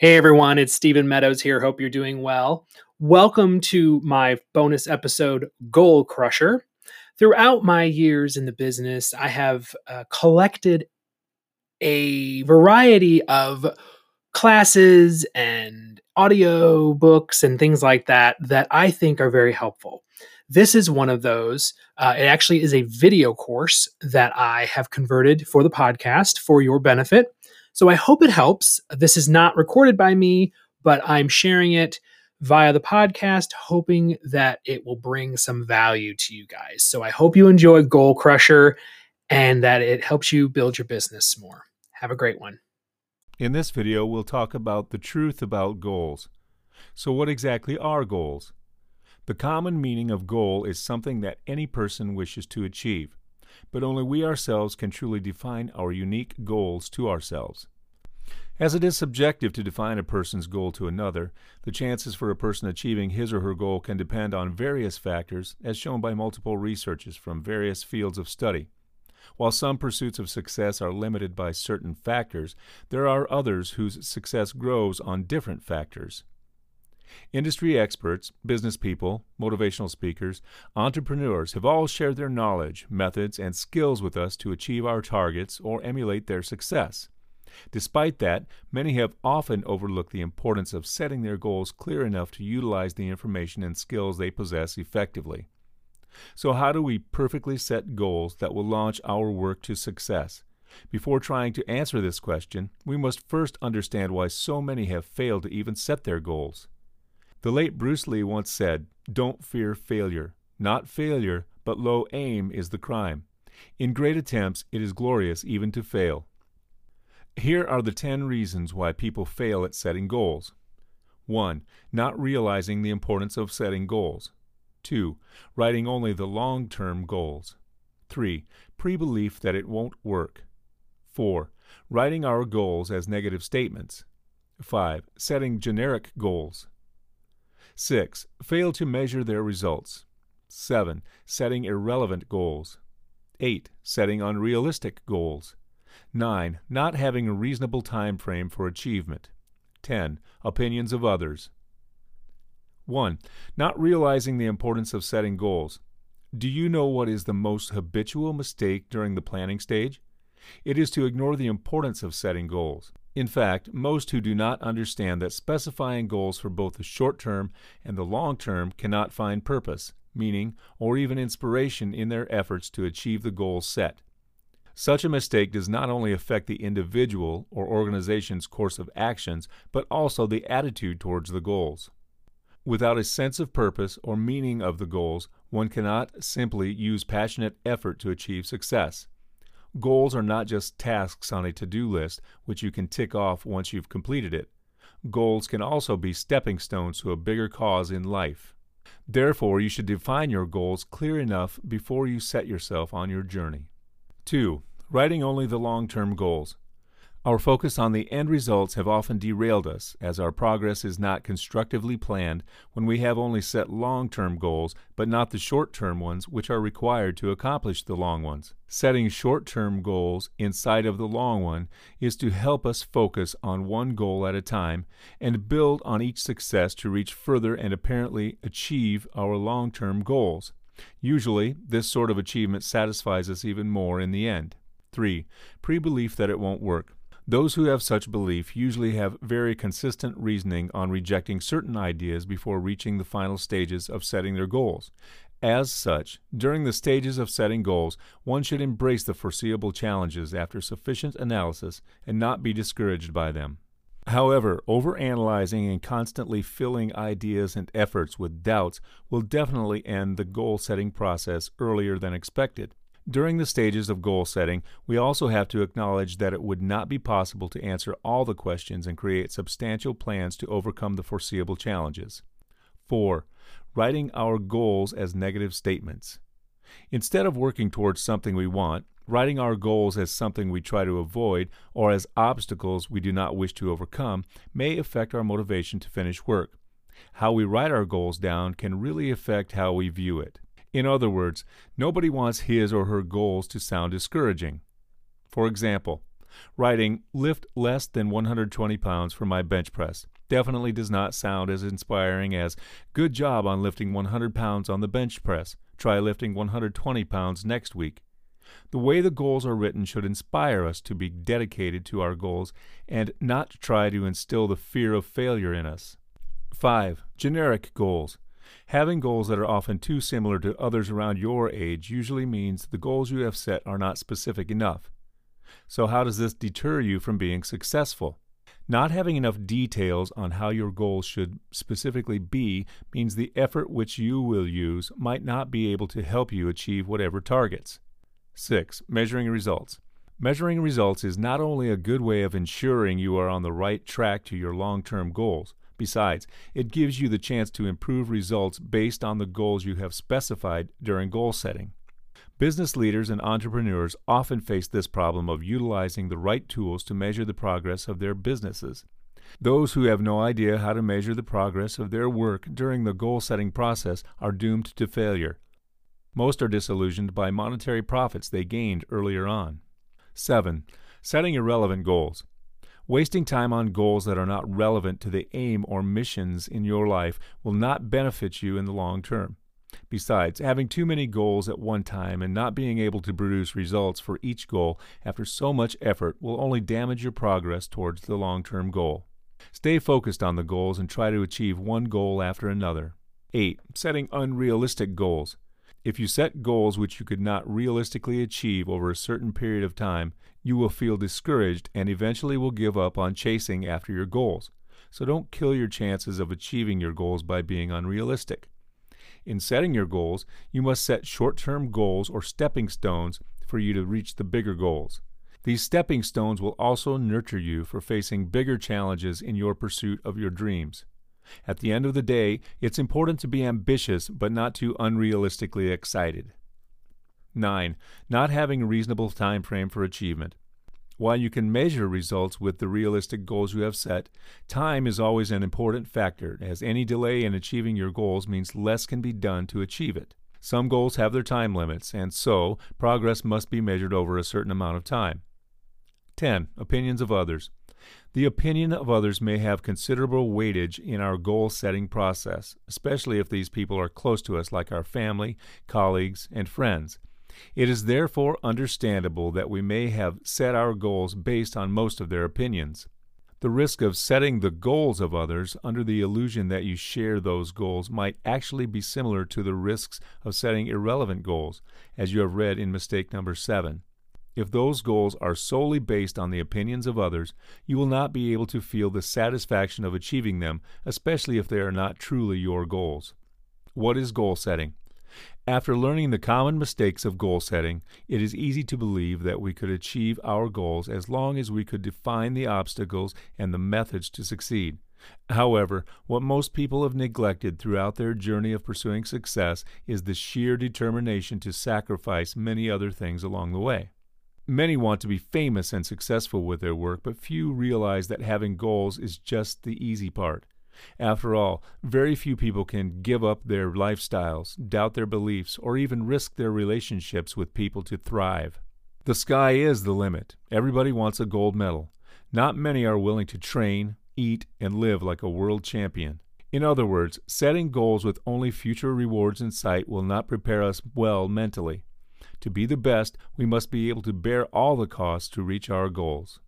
Hey everyone, it's Stephen Meadows here. Hope you're doing well. Welcome to my bonus episode, Goal Crusher. Throughout my years in the business, I have uh, collected a variety of classes and audio books and things like that that I think are very helpful. This is one of those. Uh, it actually is a video course that I have converted for the podcast for your benefit. So I hope it helps. This is not recorded by me, but I'm sharing it via the podcast, hoping that it will bring some value to you guys. So I hope you enjoy Goal Crusher and that it helps you build your business more. Have a great one. In this video, we'll talk about the truth about goals. So, what exactly are goals? The common meaning of goal is something that any person wishes to achieve but only we ourselves can truly define our unique goals to ourselves. As it is subjective to define a person's goal to another, the chances for a person achieving his or her goal can depend on various factors, as shown by multiple researches from various fields of study. While some pursuits of success are limited by certain factors, there are others whose success grows on different factors. Industry experts, business people, motivational speakers, entrepreneurs have all shared their knowledge, methods, and skills with us to achieve our targets or emulate their success. Despite that, many have often overlooked the importance of setting their goals clear enough to utilize the information and skills they possess effectively. So, how do we perfectly set goals that will launch our work to success? Before trying to answer this question, we must first understand why so many have failed to even set their goals. The late Bruce Lee once said, Don't fear failure. Not failure, but low aim is the crime. In great attempts, it is glorious even to fail. Here are the 10 reasons why people fail at setting goals. 1. Not realizing the importance of setting goals. 2. Writing only the long term goals. 3. Pre belief that it won't work. 4. Writing our goals as negative statements. 5. Setting generic goals. 6. Fail to measure their results. 7. Setting irrelevant goals. 8. Setting unrealistic goals. 9. Not having a reasonable time frame for achievement. 10. Opinions of others. 1. Not realizing the importance of setting goals. Do you know what is the most habitual mistake during the planning stage? It is to ignore the importance of setting goals. In fact, most who do not understand that specifying goals for both the short term and the long term cannot find purpose, meaning, or even inspiration in their efforts to achieve the goals set. Such a mistake does not only affect the individual or organization's course of actions, but also the attitude towards the goals. Without a sense of purpose or meaning of the goals, one cannot simply use passionate effort to achieve success. Goals are not just tasks on a to do list, which you can tick off once you've completed it. Goals can also be stepping stones to a bigger cause in life. Therefore, you should define your goals clear enough before you set yourself on your journey. 2. Writing only the long term goals. Our focus on the end results have often derailed us, as our progress is not constructively planned when we have only set long term goals, but not the short term ones which are required to accomplish the long ones. Setting short term goals inside of the long one is to help us focus on one goal at a time and build on each success to reach further and apparently achieve our long term goals. Usually, this sort of achievement satisfies us even more in the end. 3. Pre belief that it won't work. Those who have such belief usually have very consistent reasoning on rejecting certain ideas before reaching the final stages of setting their goals. As such, during the stages of setting goals, one should embrace the foreseeable challenges after sufficient analysis and not be discouraged by them. However, overanalyzing and constantly filling ideas and efforts with doubts will definitely end the goal setting process earlier than expected. During the stages of goal setting, we also have to acknowledge that it would not be possible to answer all the questions and create substantial plans to overcome the foreseeable challenges. 4. Writing our goals as negative statements. Instead of working towards something we want, writing our goals as something we try to avoid or as obstacles we do not wish to overcome may affect our motivation to finish work. How we write our goals down can really affect how we view it. In other words, nobody wants his or her goals to sound discouraging. For example, Writing, lift less than 120 pounds for my bench press definitely does not sound as inspiring as good job on lifting 100 pounds on the bench press. Try lifting 120 pounds next week. The way the goals are written should inspire us to be dedicated to our goals and not try to instill the fear of failure in us. 5. Generic goals. Having goals that are often too similar to others around your age usually means the goals you have set are not specific enough. So, how does this deter you from being successful? Not having enough details on how your goals should specifically be means the effort which you will use might not be able to help you achieve whatever targets. 6. Measuring results. Measuring results is not only a good way of ensuring you are on the right track to your long term goals, besides, it gives you the chance to improve results based on the goals you have specified during goal setting. Business leaders and entrepreneurs often face this problem of utilizing the right tools to measure the progress of their businesses. Those who have no idea how to measure the progress of their work during the goal setting process are doomed to failure. Most are disillusioned by monetary profits they gained earlier on. 7. Setting irrelevant goals. Wasting time on goals that are not relevant to the aim or missions in your life will not benefit you in the long term. Besides, having too many goals at one time and not being able to produce results for each goal after so much effort will only damage your progress towards the long term goal. Stay focused on the goals and try to achieve one goal after another. 8. Setting unrealistic goals. If you set goals which you could not realistically achieve over a certain period of time, you will feel discouraged and eventually will give up on chasing after your goals. So don't kill your chances of achieving your goals by being unrealistic. In setting your goals, you must set short term goals or stepping stones for you to reach the bigger goals. These stepping stones will also nurture you for facing bigger challenges in your pursuit of your dreams. At the end of the day, it's important to be ambitious but not too unrealistically excited. 9. Not having a reasonable time frame for achievement. While you can measure results with the realistic goals you have set, time is always an important factor, as any delay in achieving your goals means less can be done to achieve it. Some goals have their time limits, and so progress must be measured over a certain amount of time. 10. Opinions of others. The opinion of others may have considerable weightage in our goal setting process, especially if these people are close to us, like our family, colleagues, and friends. It is therefore understandable that we may have set our goals based on most of their opinions. The risk of setting the goals of others under the illusion that you share those goals might actually be similar to the risks of setting irrelevant goals, as you have read in mistake number seven. If those goals are solely based on the opinions of others, you will not be able to feel the satisfaction of achieving them, especially if they are not truly your goals. What is goal setting? After learning the common mistakes of goal setting, it is easy to believe that we could achieve our goals as long as we could define the obstacles and the methods to succeed. However, what most people have neglected throughout their journey of pursuing success is the sheer determination to sacrifice many other things along the way. Many want to be famous and successful with their work, but few realize that having goals is just the easy part. After all, very few people can give up their lifestyles, doubt their beliefs, or even risk their relationships with people to thrive. The sky is the limit. Everybody wants a gold medal. Not many are willing to train, eat, and live like a world champion. In other words, setting goals with only future rewards in sight will not prepare us well mentally. To be the best, we must be able to bear all the costs to reach our goals.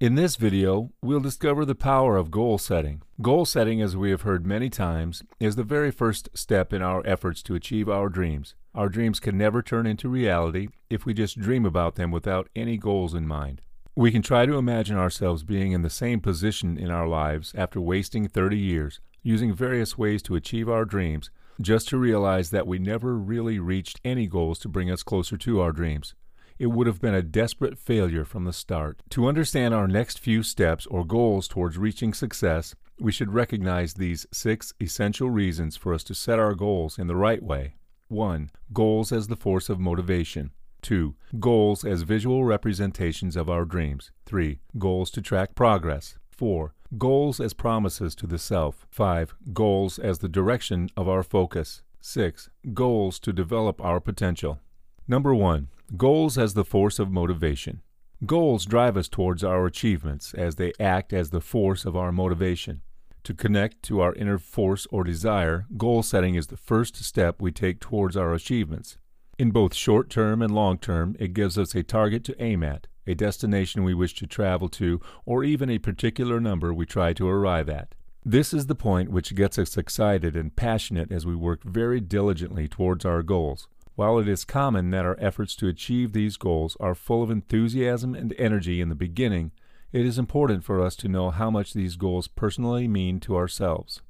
In this video, we'll discover the power of goal setting. Goal setting, as we have heard many times, is the very first step in our efforts to achieve our dreams. Our dreams can never turn into reality if we just dream about them without any goals in mind. We can try to imagine ourselves being in the same position in our lives after wasting 30 years, using various ways to achieve our dreams, just to realize that we never really reached any goals to bring us closer to our dreams it would have been a desperate failure from the start. To understand our next few steps or goals towards reaching success, we should recognize these six essential reasons for us to set our goals in the right way. 1. Goals as the force of motivation. 2. Goals as visual representations of our dreams. 3. Goals to track progress. 4. Goals as promises to the self. 5. Goals as the direction of our focus. 6. Goals to develop our potential. Number one, goals as the force of motivation. Goals drive us towards our achievements as they act as the force of our motivation. To connect to our inner force or desire, goal setting is the first step we take towards our achievements. In both short term and long term, it gives us a target to aim at, a destination we wish to travel to, or even a particular number we try to arrive at. This is the point which gets us excited and passionate as we work very diligently towards our goals. While it is common that our efforts to achieve these goals are full of enthusiasm and energy in the beginning, it is important for us to know how much these goals personally mean to ourselves.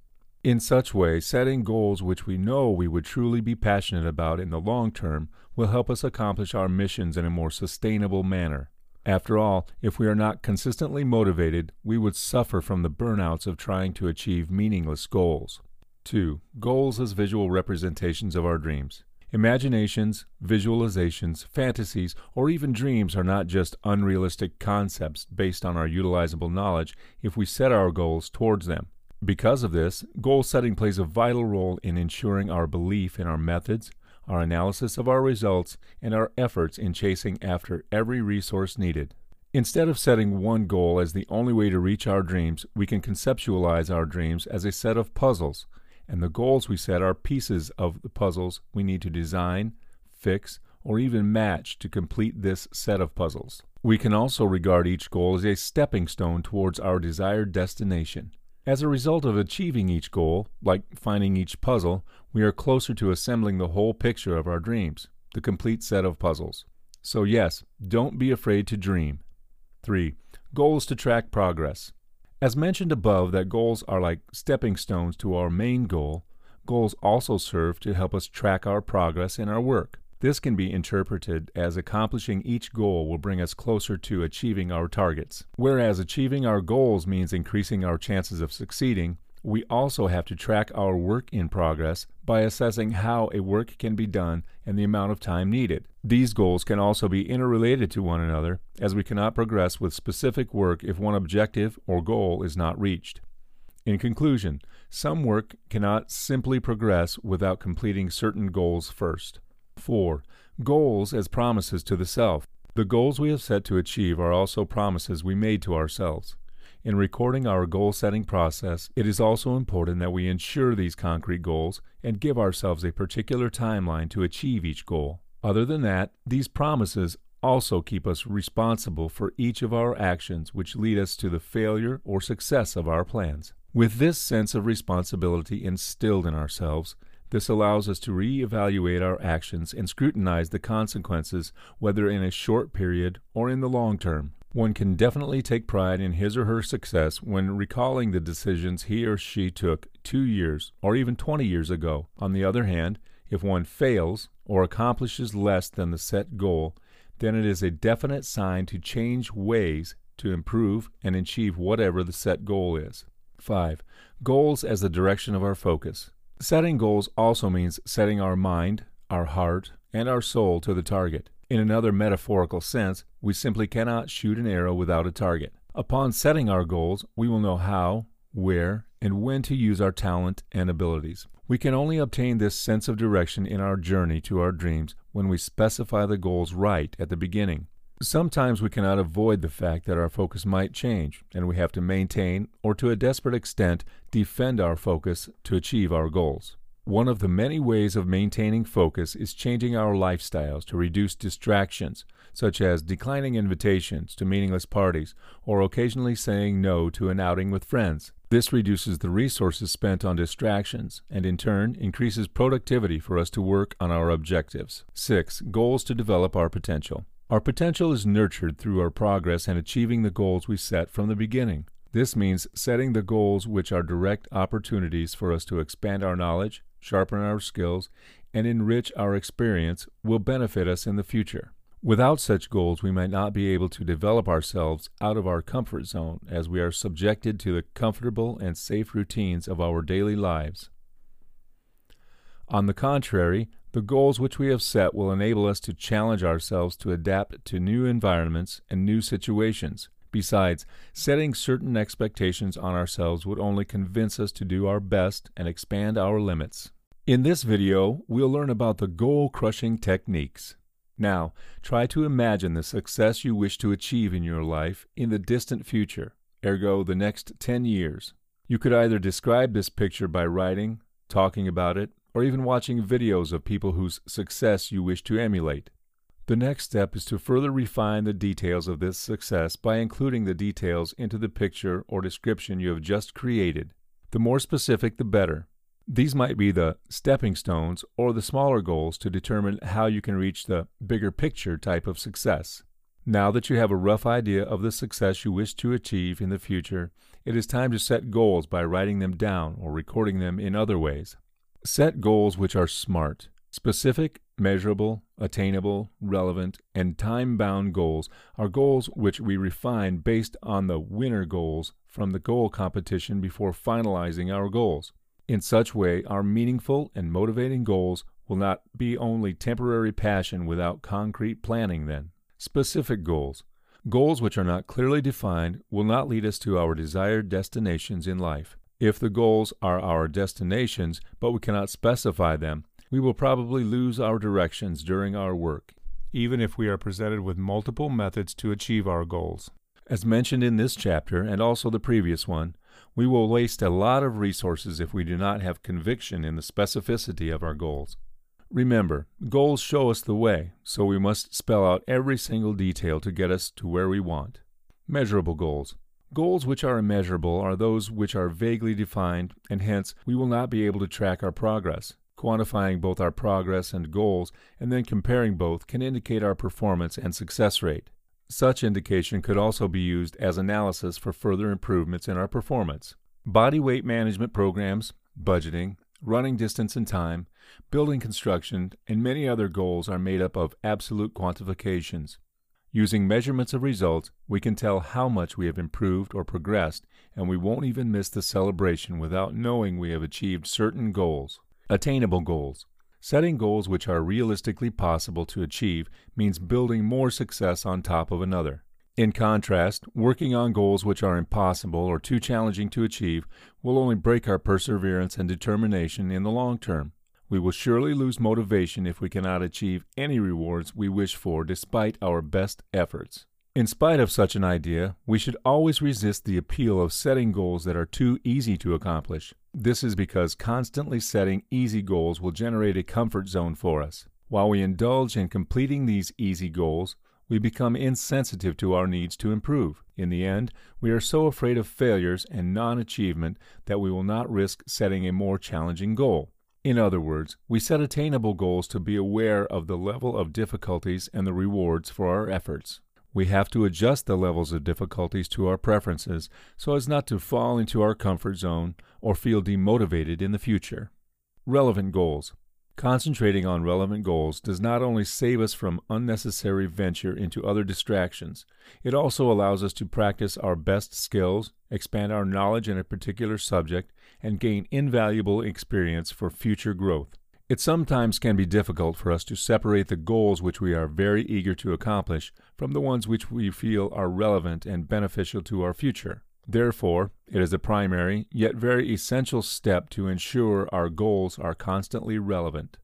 In such way, setting goals which we know we would truly be passionate about in the long term will help us accomplish our missions in a more sustainable manner. After all, if we are not consistently motivated, we would suffer from the burnouts of trying to achieve meaningless goals. 2. Goals as visual representations of our dreams. Imaginations, visualizations, fantasies, or even dreams are not just unrealistic concepts based on our utilizable knowledge if we set our goals towards them. Because of this, goal setting plays a vital role in ensuring our belief in our methods, our analysis of our results, and our efforts in chasing after every resource needed. Instead of setting one goal as the only way to reach our dreams, we can conceptualize our dreams as a set of puzzles and the goals we set are pieces of the puzzles we need to design, fix, or even match to complete this set of puzzles. We can also regard each goal as a stepping stone towards our desired destination. As a result of achieving each goal, like finding each puzzle, we are closer to assembling the whole picture of our dreams, the complete set of puzzles. So, yes, don't be afraid to dream. 3. Goals to track progress. As mentioned above, that goals are like stepping stones to our main goal, goals also serve to help us track our progress in our work. This can be interpreted as accomplishing each goal will bring us closer to achieving our targets. Whereas achieving our goals means increasing our chances of succeeding, we also have to track our work in progress by assessing how a work can be done and the amount of time needed. These goals can also be interrelated to one another, as we cannot progress with specific work if one objective or goal is not reached. In conclusion, some work cannot simply progress without completing certain goals first. 4. Goals as promises to the self. The goals we have set to achieve are also promises we made to ourselves. In recording our goal setting process, it is also important that we ensure these concrete goals and give ourselves a particular timeline to achieve each goal. Other than that, these promises also keep us responsible for each of our actions which lead us to the failure or success of our plans. With this sense of responsibility instilled in ourselves, this allows us to re-evaluate our actions and scrutinize the consequences whether in a short period or in the long term. One can definitely take pride in his or her success when recalling the decisions he or she took two years or even 20 years ago. On the other hand, if one fails or accomplishes less than the set goal, then it is a definite sign to change ways to improve and achieve whatever the set goal is. 5. Goals as the direction of our focus. Setting goals also means setting our mind, our heart, and our soul to the target. In another metaphorical sense, we simply cannot shoot an arrow without a target. Upon setting our goals, we will know how, where, and when to use our talent and abilities. We can only obtain this sense of direction in our journey to our dreams when we specify the goals right at the beginning. Sometimes we cannot avoid the fact that our focus might change, and we have to maintain, or to a desperate extent, defend our focus to achieve our goals. One of the many ways of maintaining focus is changing our lifestyles to reduce distractions, such as declining invitations to meaningless parties or occasionally saying no to an outing with friends. This reduces the resources spent on distractions and, in turn, increases productivity for us to work on our objectives. 6. Goals to develop our potential. Our potential is nurtured through our progress and achieving the goals we set from the beginning. This means setting the goals which are direct opportunities for us to expand our knowledge, sharpen our skills, and enrich our experience will benefit us in the future. Without such goals, we might not be able to develop ourselves out of our comfort zone as we are subjected to the comfortable and safe routines of our daily lives. On the contrary, the goals which we have set will enable us to challenge ourselves to adapt to new environments and new situations. Besides, setting certain expectations on ourselves would only convince us to do our best and expand our limits. In this video, we'll learn about the goal crushing techniques. Now, try to imagine the success you wish to achieve in your life in the distant future, ergo, the next 10 years. You could either describe this picture by writing, talking about it, or even watching videos of people whose success you wish to emulate. The next step is to further refine the details of this success by including the details into the picture or description you have just created. The more specific, the better. These might be the stepping stones or the smaller goals to determine how you can reach the bigger picture type of success. Now that you have a rough idea of the success you wish to achieve in the future, it is time to set goals by writing them down or recording them in other ways. Set goals which are SMART specific, measurable, attainable, relevant, and time bound goals are goals which we refine based on the winner goals from the goal competition before finalizing our goals. In such way, our meaningful and motivating goals will not be only temporary passion without concrete planning then. Specific goals. Goals which are not clearly defined will not lead us to our desired destinations in life. If the goals are our destinations, but we cannot specify them, we will probably lose our directions during our work, even if we are presented with multiple methods to achieve our goals. As mentioned in this chapter and also the previous one, we will waste a lot of resources if we do not have conviction in the specificity of our goals. Remember, goals show us the way, so we must spell out every single detail to get us to where we want. Measurable goals. Goals which are immeasurable are those which are vaguely defined, and hence we will not be able to track our progress. Quantifying both our progress and goals and then comparing both can indicate our performance and success rate. Such indication could also be used as analysis for further improvements in our performance. Body weight management programs, budgeting, running distance and time, building construction, and many other goals are made up of absolute quantifications. Using measurements of results, we can tell how much we have improved or progressed, and we won't even miss the celebration without knowing we have achieved certain goals. Attainable goals. Setting goals which are realistically possible to achieve means building more success on top of another. In contrast, working on goals which are impossible or too challenging to achieve will only break our perseverance and determination in the long term. We will surely lose motivation if we cannot achieve any rewards we wish for despite our best efforts. In spite of such an idea, we should always resist the appeal of setting goals that are too easy to accomplish. This is because constantly setting easy goals will generate a comfort zone for us. While we indulge in completing these easy goals, we become insensitive to our needs to improve. In the end, we are so afraid of failures and non achievement that we will not risk setting a more challenging goal. In other words, we set attainable goals to be aware of the level of difficulties and the rewards for our efforts. We have to adjust the levels of difficulties to our preferences so as not to fall into our comfort zone or feel demotivated in the future. Relevant goals. Concentrating on relevant goals does not only save us from unnecessary venture into other distractions, it also allows us to practice our best skills, expand our knowledge in a particular subject, and gain invaluable experience for future growth. It sometimes can be difficult for us to separate the goals which we are very eager to accomplish from the ones which we feel are relevant and beneficial to our future. Therefore, it is a primary, yet very essential step to ensure our goals are constantly relevant.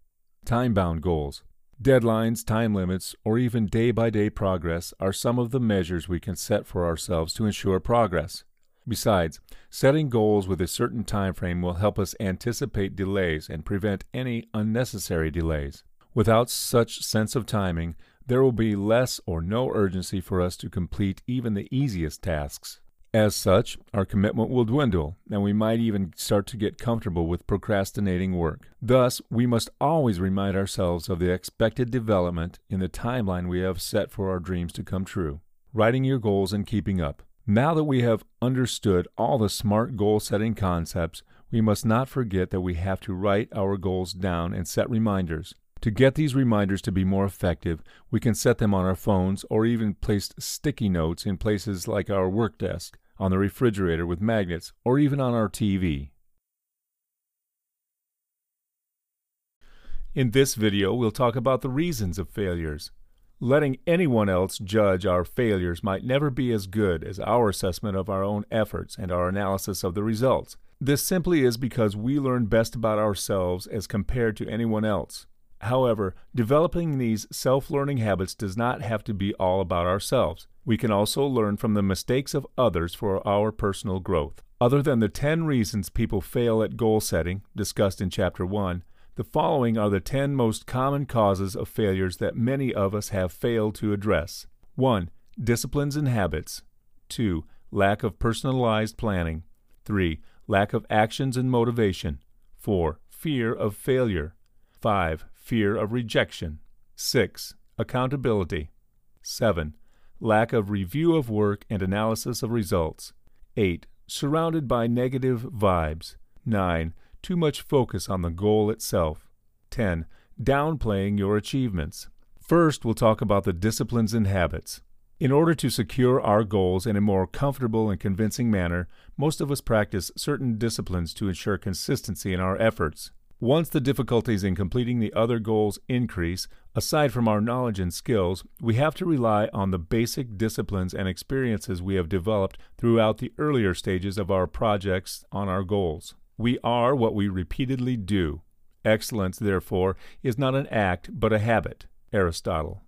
Time bound goals. Deadlines, time limits, or even day by day progress are some of the measures we can set for ourselves to ensure progress. Besides, setting goals with a certain time frame will help us anticipate delays and prevent any unnecessary delays. Without such sense of timing, there will be less or no urgency for us to complete even the easiest tasks. As such, our commitment will dwindle, and we might even start to get comfortable with procrastinating work. Thus, we must always remind ourselves of the expected development in the timeline we have set for our dreams to come true. Writing your goals and keeping up. Now that we have understood all the SMART goal setting concepts, we must not forget that we have to write our goals down and set reminders. To get these reminders to be more effective, we can set them on our phones or even place sticky notes in places like our work desk on the refrigerator with magnets, or even on our TV. In this video, we'll talk about the reasons of failures. Letting anyone else judge our failures might never be as good as our assessment of our own efforts and our analysis of the results. This simply is because we learn best about ourselves as compared to anyone else. However, developing these self learning habits does not have to be all about ourselves. We can also learn from the mistakes of others for our personal growth. Other than the 10 reasons people fail at goal setting, discussed in Chapter 1, the following are the 10 most common causes of failures that many of us have failed to address 1. Disciplines and habits. 2. Lack of personalized planning. 3. Lack of actions and motivation. 4. Fear of failure. 5. Fear of rejection. 6. Accountability. 7. Lack of review of work and analysis of results. 8. Surrounded by negative vibes. 9 too much focus on the goal itself. 10. Downplaying your achievements. First, we'll talk about the disciplines and habits. In order to secure our goals in a more comfortable and convincing manner, most of us practice certain disciplines to ensure consistency in our efforts. Once the difficulties in completing the other goals increase, aside from our knowledge and skills, we have to rely on the basic disciplines and experiences we have developed throughout the earlier stages of our projects on our goals. We are what we repeatedly do. Excellence, therefore, is not an act but a habit. Aristotle.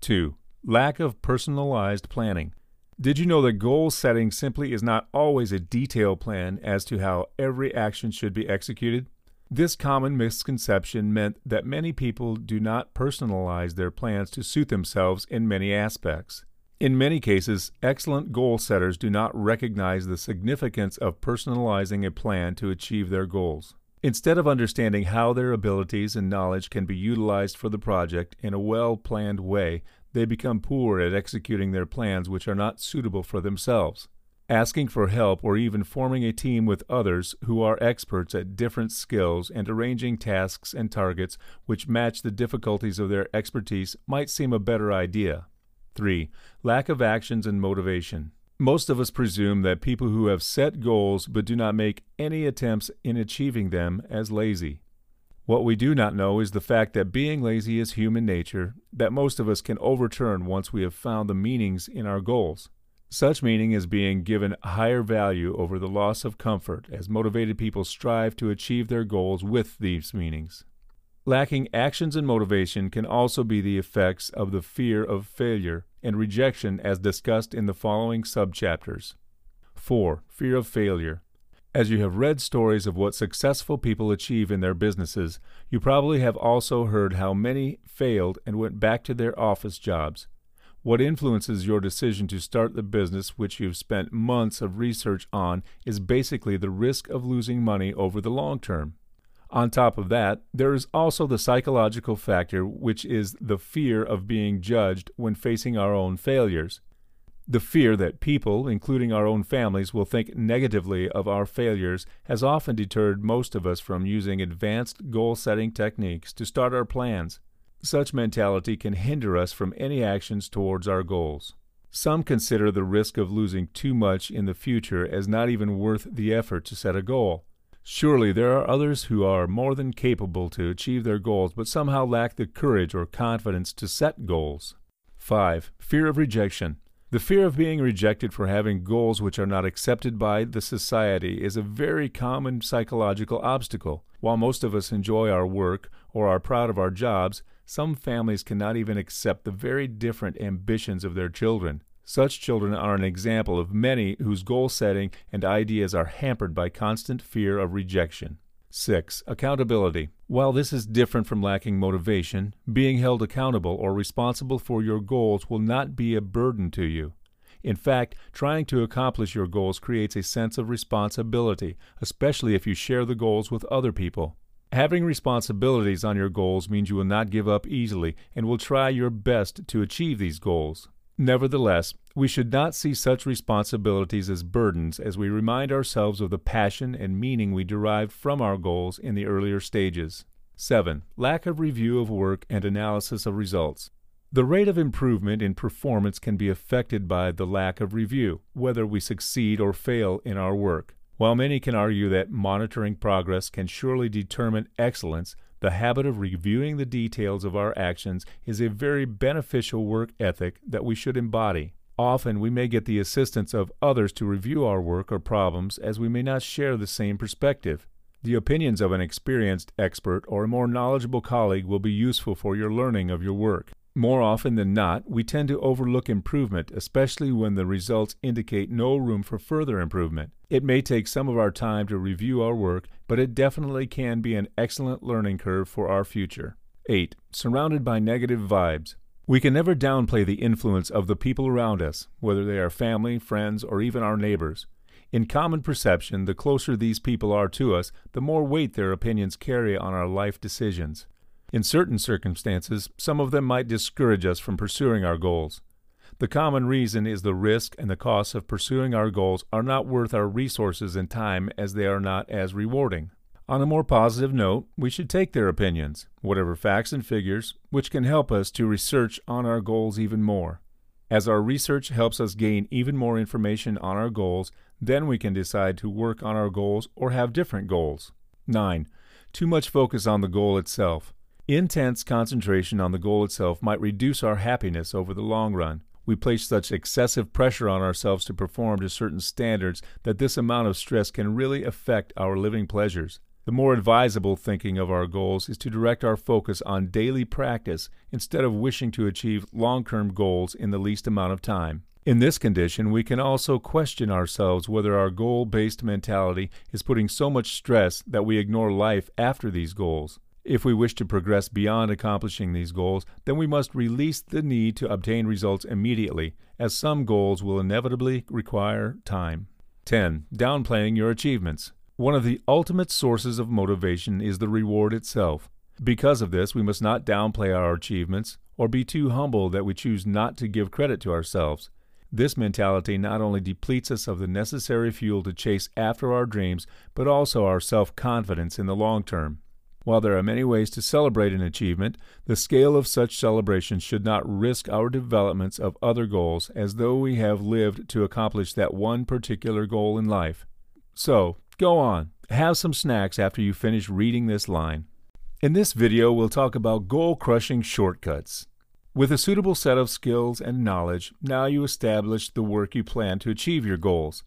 2. Lack of personalized planning. Did you know that goal setting simply is not always a detailed plan as to how every action should be executed? This common misconception meant that many people do not personalize their plans to suit themselves in many aspects. In many cases, excellent goal setters do not recognize the significance of personalizing a plan to achieve their goals. Instead of understanding how their abilities and knowledge can be utilized for the project in a well planned way, they become poor at executing their plans which are not suitable for themselves. Asking for help or even forming a team with others who are experts at different skills and arranging tasks and targets which match the difficulties of their expertise might seem a better idea. 3. Lack of actions and motivation. Most of us presume that people who have set goals but do not make any attempts in achieving them as lazy. What we do not know is the fact that being lazy is human nature that most of us can overturn once we have found the meanings in our goals. Such meaning is being given higher value over the loss of comfort as motivated people strive to achieve their goals with these meanings. Lacking actions and motivation can also be the effects of the fear of failure and rejection as discussed in the following subchapters. 4. Fear of failure. As you have read stories of what successful people achieve in their businesses, you probably have also heard how many failed and went back to their office jobs. What influences your decision to start the business which you've spent months of research on is basically the risk of losing money over the long term. On top of that, there is also the psychological factor, which is the fear of being judged when facing our own failures. The fear that people, including our own families, will think negatively of our failures has often deterred most of us from using advanced goal setting techniques to start our plans. Such mentality can hinder us from any actions towards our goals. Some consider the risk of losing too much in the future as not even worth the effort to set a goal. Surely there are others who are more than capable to achieve their goals but somehow lack the courage or confidence to set goals. 5. Fear of rejection. The fear of being rejected for having goals which are not accepted by the society is a very common psychological obstacle. While most of us enjoy our work or are proud of our jobs, some families cannot even accept the very different ambitions of their children. Such children are an example of many whose goal setting and ideas are hampered by constant fear of rejection. 6. Accountability. While this is different from lacking motivation, being held accountable or responsible for your goals will not be a burden to you. In fact, trying to accomplish your goals creates a sense of responsibility, especially if you share the goals with other people. Having responsibilities on your goals means you will not give up easily and will try your best to achieve these goals. Nevertheless, we should not see such responsibilities as burdens as we remind ourselves of the passion and meaning we derived from our goals in the earlier stages. 7. Lack of review of work and analysis of results. The rate of improvement in performance can be affected by the lack of review, whether we succeed or fail in our work. While many can argue that monitoring progress can surely determine excellence, the habit of reviewing the details of our actions is a very beneficial work ethic that we should embody. Often we may get the assistance of others to review our work or problems as we may not share the same perspective. The opinions of an experienced expert or a more knowledgeable colleague will be useful for your learning of your work. More often than not, we tend to overlook improvement, especially when the results indicate no room for further improvement. It may take some of our time to review our work, but it definitely can be an excellent learning curve for our future. 8. Surrounded by negative vibes. We can never downplay the influence of the people around us, whether they are family, friends, or even our neighbors. In common perception, the closer these people are to us, the more weight their opinions carry on our life decisions. In certain circumstances, some of them might discourage us from pursuing our goals. The common reason is the risk and the costs of pursuing our goals are not worth our resources and time as they are not as rewarding. On a more positive note, we should take their opinions, whatever facts and figures, which can help us to research on our goals even more. As our research helps us gain even more information on our goals, then we can decide to work on our goals or have different goals. 9. Too much focus on the goal itself. Intense concentration on the goal itself might reduce our happiness over the long run. We place such excessive pressure on ourselves to perform to certain standards that this amount of stress can really affect our living pleasures. The more advisable thinking of our goals is to direct our focus on daily practice instead of wishing to achieve long term goals in the least amount of time. In this condition, we can also question ourselves whether our goal based mentality is putting so much stress that we ignore life after these goals. If we wish to progress beyond accomplishing these goals, then we must release the need to obtain results immediately, as some goals will inevitably require time. 10. Downplaying your achievements. One of the ultimate sources of motivation is the reward itself. Because of this, we must not downplay our achievements or be too humble that we choose not to give credit to ourselves. This mentality not only depletes us of the necessary fuel to chase after our dreams, but also our self confidence in the long term. While there are many ways to celebrate an achievement, the scale of such celebrations should not risk our developments of other goals as though we have lived to accomplish that one particular goal in life. So, go on, have some snacks after you finish reading this line. In this video, we'll talk about goal crushing shortcuts. With a suitable set of skills and knowledge, now you establish the work you plan to achieve your goals.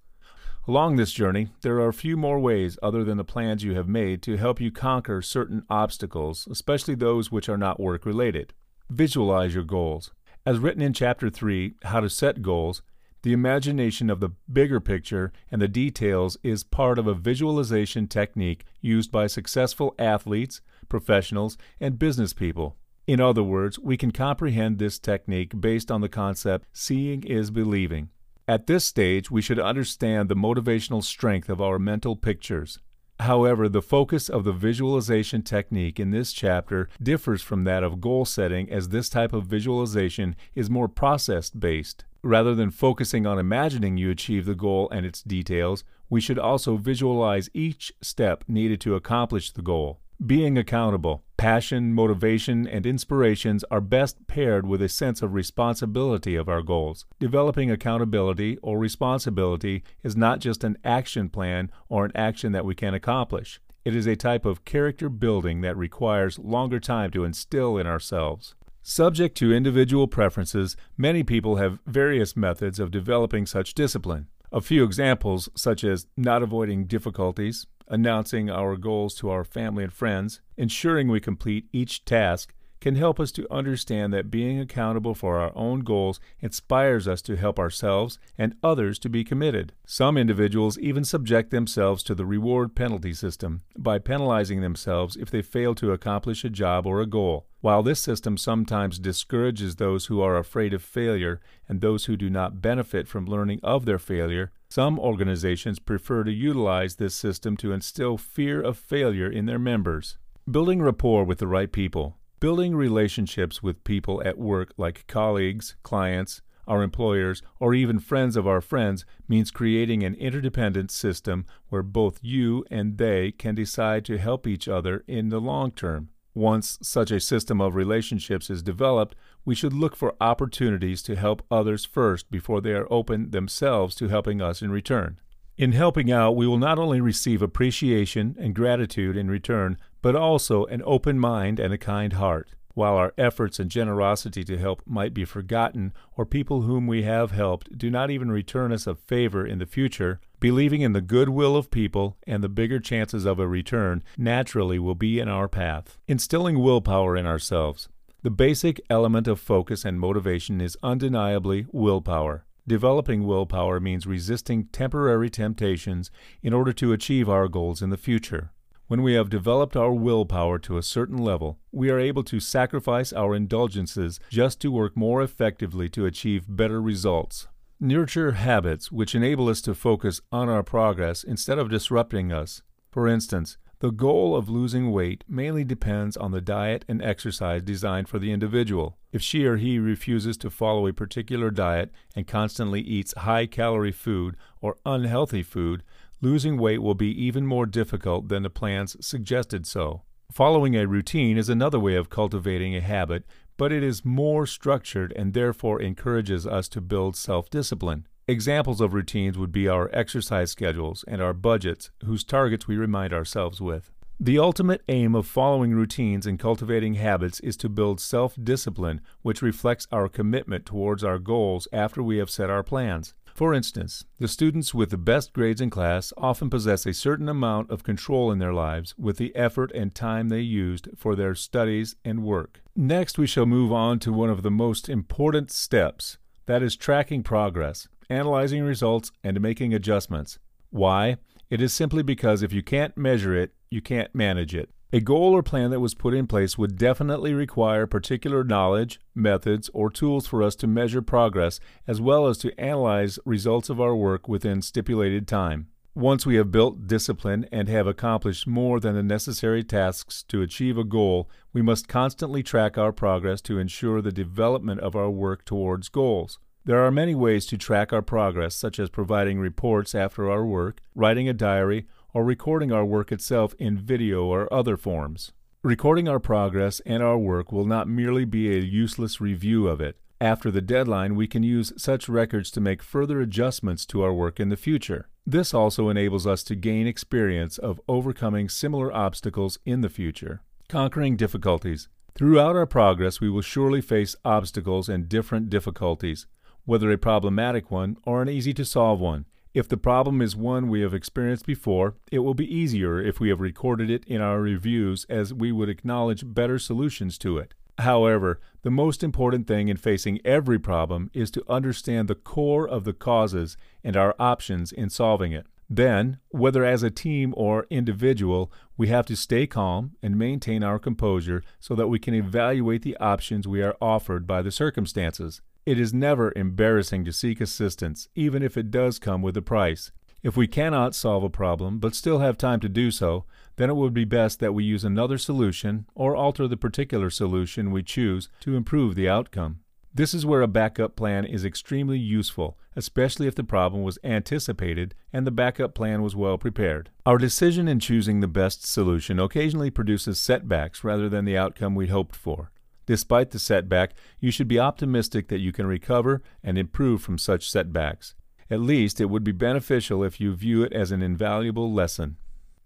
Along this journey, there are a few more ways other than the plans you have made to help you conquer certain obstacles, especially those which are not work related. Visualize your goals. As written in Chapter 3, How to Set Goals, the imagination of the bigger picture and the details is part of a visualization technique used by successful athletes, professionals, and business people. In other words, we can comprehend this technique based on the concept seeing is believing. At this stage, we should understand the motivational strength of our mental pictures. However, the focus of the visualization technique in this chapter differs from that of goal setting as this type of visualization is more process based. Rather than focusing on imagining you achieve the goal and its details, we should also visualize each step needed to accomplish the goal. Being accountable, passion, motivation, and inspirations are best paired with a sense of responsibility of our goals. Developing accountability or responsibility is not just an action plan or an action that we can accomplish. It is a type of character building that requires longer time to instill in ourselves. Subject to individual preferences, many people have various methods of developing such discipline. A few examples, such as not avoiding difficulties, announcing our goals to our family and friends, ensuring we complete each task, can help us to understand that being accountable for our own goals inspires us to help ourselves and others to be committed. Some individuals even subject themselves to the reward penalty system by penalizing themselves if they fail to accomplish a job or a goal. While this system sometimes discourages those who are afraid of failure and those who do not benefit from learning of their failure, some organizations prefer to utilize this system to instill fear of failure in their members. Building rapport with the right people. Building relationships with people at work, like colleagues, clients, our employers, or even friends of our friends, means creating an interdependent system where both you and they can decide to help each other in the long term. Once such a system of relationships is developed, we should look for opportunities to help others first before they are open themselves to helping us in return. In helping out, we will not only receive appreciation and gratitude in return, but also an open mind and a kind heart. while our efforts and generosity to help might be forgotten, or people whom we have helped do not even return us a favor in the future, believing in the goodwill of people and the bigger chances of a return naturally will be in our path. Instilling willpower in ourselves. The basic element of focus and motivation is undeniably willpower. Developing willpower means resisting temporary temptations in order to achieve our goals in the future. When we have developed our willpower to a certain level, we are able to sacrifice our indulgences just to work more effectively to achieve better results. Nurture habits which enable us to focus on our progress instead of disrupting us. For instance, the goal of losing weight mainly depends on the diet and exercise designed for the individual. If she or he refuses to follow a particular diet and constantly eats high calorie food or unhealthy food, losing weight will be even more difficult than the plans suggested so. Following a routine is another way of cultivating a habit, but it is more structured and therefore encourages us to build self discipline. Examples of routines would be our exercise schedules and our budgets, whose targets we remind ourselves with. The ultimate aim of following routines and cultivating habits is to build self discipline, which reflects our commitment towards our goals after we have set our plans. For instance, the students with the best grades in class often possess a certain amount of control in their lives with the effort and time they used for their studies and work. Next, we shall move on to one of the most important steps that is, tracking progress analyzing results, and making adjustments. Why? It is simply because if you can't measure it, you can't manage it. A goal or plan that was put in place would definitely require particular knowledge, methods, or tools for us to measure progress as well as to analyze results of our work within stipulated time. Once we have built discipline and have accomplished more than the necessary tasks to achieve a goal, we must constantly track our progress to ensure the development of our work towards goals. There are many ways to track our progress, such as providing reports after our work, writing a diary, or recording our work itself in video or other forms. Recording our progress and our work will not merely be a useless review of it. After the deadline, we can use such records to make further adjustments to our work in the future. This also enables us to gain experience of overcoming similar obstacles in the future. Conquering difficulties. Throughout our progress, we will surely face obstacles and different difficulties whether a problematic one or an easy to solve one. If the problem is one we have experienced before, it will be easier if we have recorded it in our reviews as we would acknowledge better solutions to it. However, the most important thing in facing every problem is to understand the core of the causes and our options in solving it. Then, whether as a team or individual, we have to stay calm and maintain our composure so that we can evaluate the options we are offered by the circumstances. It is never embarrassing to seek assistance, even if it does come with a price. If we cannot solve a problem but still have time to do so, then it would be best that we use another solution or alter the particular solution we choose to improve the outcome. This is where a backup plan is extremely useful, especially if the problem was anticipated and the backup plan was well prepared. Our decision in choosing the best solution occasionally produces setbacks rather than the outcome we hoped for. Despite the setback, you should be optimistic that you can recover and improve from such setbacks. At least it would be beneficial if you view it as an invaluable lesson.